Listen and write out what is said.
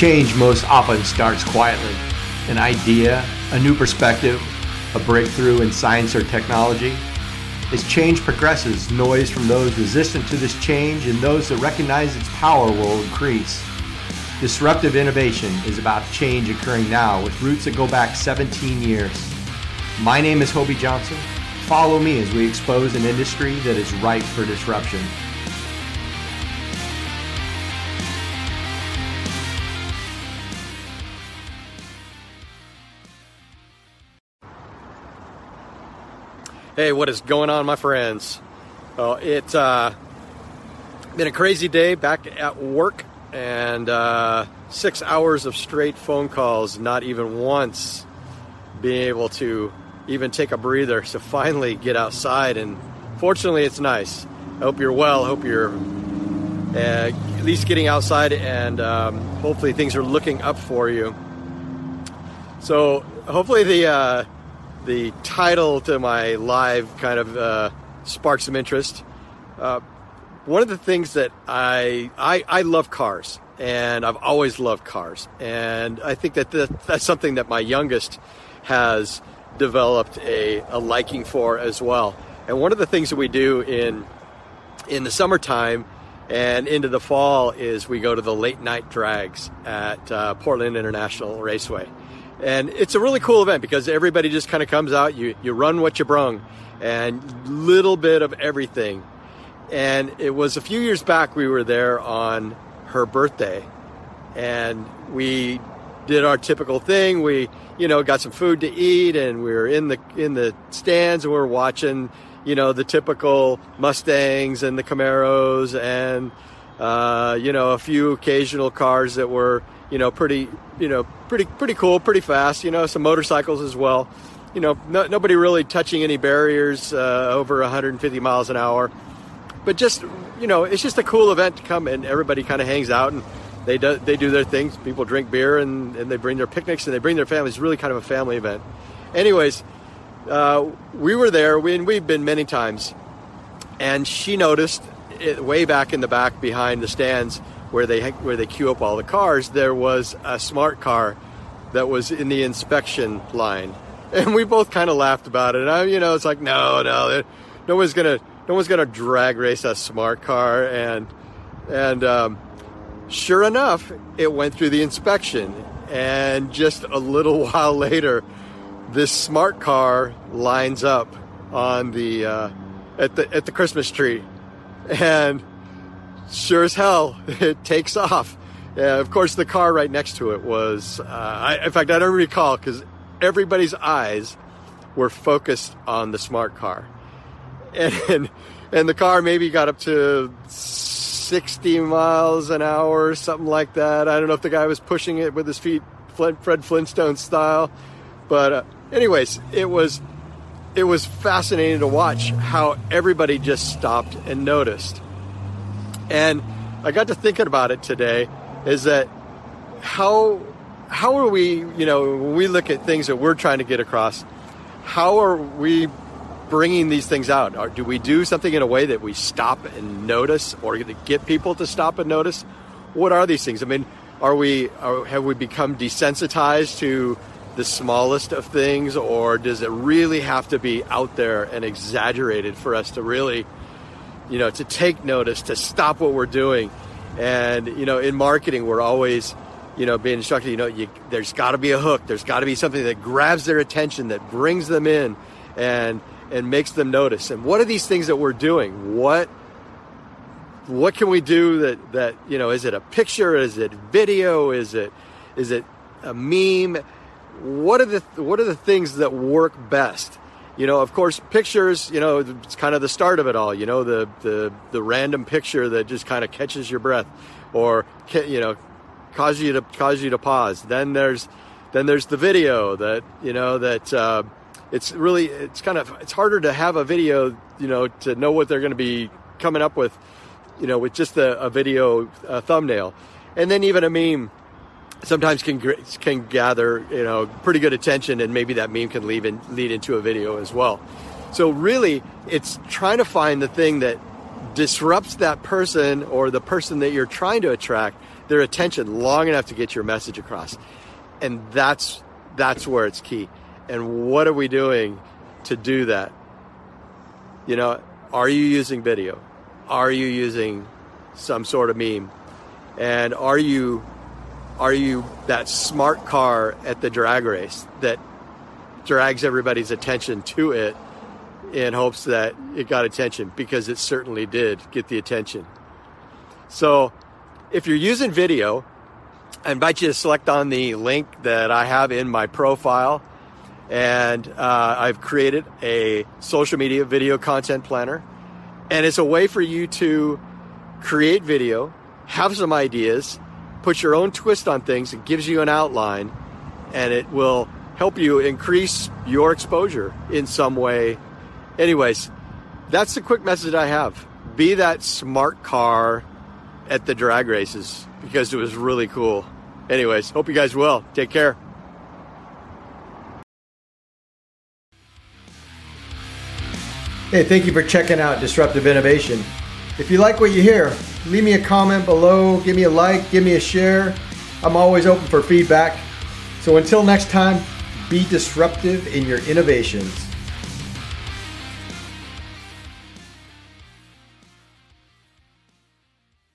Change most often starts quietly. An idea, a new perspective, a breakthrough in science or technology. As change progresses, noise from those resistant to this change and those that recognize its power will increase. Disruptive innovation is about change occurring now with roots that go back 17 years. My name is Hobie Johnson. Follow me as we expose an industry that is ripe for disruption. Hey, what is going on, my friends? Well, it's uh, been a crazy day back at work and uh, six hours of straight phone calls, not even once being able to even take a breather. So finally get outside, and fortunately, it's nice. I hope you're well. I hope you're uh, at least getting outside, and um, hopefully, things are looking up for you. So, hopefully, the uh, the title to my live kind of uh, sparked some interest. Uh, one of the things that I, I, I love cars, and I've always loved cars, and I think that that's something that my youngest has developed a, a liking for as well. And one of the things that we do in in the summertime and into the fall is we go to the late night drags at uh, Portland International Raceway and it's a really cool event because everybody just kind of comes out. You you run what you brung, and little bit of everything. And it was a few years back we were there on her birthday, and we did our typical thing. We you know got some food to eat, and we were in the in the stands, and we were watching you know the typical Mustangs and the Camaros, and uh, you know a few occasional cars that were you know, pretty, you know, pretty, pretty cool, pretty fast. You know, some motorcycles as well. You know, no, nobody really touching any barriers uh, over 150 miles an hour. But just, you know, it's just a cool event to come and everybody kind of hangs out and they do, they do their things. People drink beer and, and they bring their picnics and they bring their families. Really kind of a family event. Anyways, uh, we were there. And we've been many times. And she noticed it, way back in the back behind the stands where they where they queue up all the cars, there was a smart car that was in the inspection line, and we both kind of laughed about it. I, you know, it's like no, no, no one's gonna no one's gonna drag race a smart car, and and um, sure enough, it went through the inspection, and just a little while later, this smart car lines up on the uh, at the at the Christmas tree, and sure as hell, it takes off. of course, the car right next to it was, uh, I, in fact, I don't recall because everybody's eyes were focused on the smart car. And, and the car maybe got up to 60 miles an hour, or something like that. I don't know if the guy was pushing it with his feet, Fred Flintstone style. But, uh, anyways, it was, it was fascinating to watch how everybody just stopped and noticed and I got to thinking about it today is that how how are we, you know, when we look at things that we're trying to get across, how are we bringing these things out? Or do we do something in a way that we stop and notice or get people to stop and notice? What are these things? I mean, are we are, have we become desensitized to the smallest of things or does it really have to be out there and exaggerated for us to really you know, to take notice, to stop what we're doing. And, you know, in marketing, we're always, you know, being instructed, you know, you, there's got to be a hook. There's got to be something that grabs their attention, that brings them in and, and makes them notice. And what are these things that we're doing? What, what can we do that, that, you know, is it a picture? Is it video? Is it, is it a meme? What are the, what are the things that work best? You know, of course, pictures, you know, it's kind of the start of it all, you know, the, the, the random picture that just kind of catches your breath or, you know, cause you to, cause you to pause. Then there's, then there's the video that, you know, that, uh, it's really, it's kind of, it's harder to have a video, you know, to know what they're going to be coming up with, you know, with just a, a video a thumbnail. And then even a meme, sometimes can can gather you know pretty good attention, and maybe that meme can lead in, lead into a video as well. So really, it's trying to find the thing that disrupts that person or the person that you're trying to attract their attention long enough to get your message across. And that's that's where it's key. And what are we doing to do that? You know, are you using video? Are you using some sort of meme? And are you are you that smart car at the drag race that drags everybody's attention to it in hopes that it got attention because it certainly did get the attention. So if you're using video, I invite you to select on the link that I have in my profile. And uh, I've created a social media video content planner. And it's a way for you to create video, have some ideas, put your own twist on things. It gives you an outline, and it will help you increase your exposure in some way. Anyways, that's the quick message I have. Be that smart car at the drag races because it was really cool. Anyways, hope you guys will. Take care. Hey, thank you for checking out Disruptive Innovation. If you like what you hear, leave me a comment below, give me a like, give me a share. I'm always open for feedback. So until next time, be disruptive in your innovations.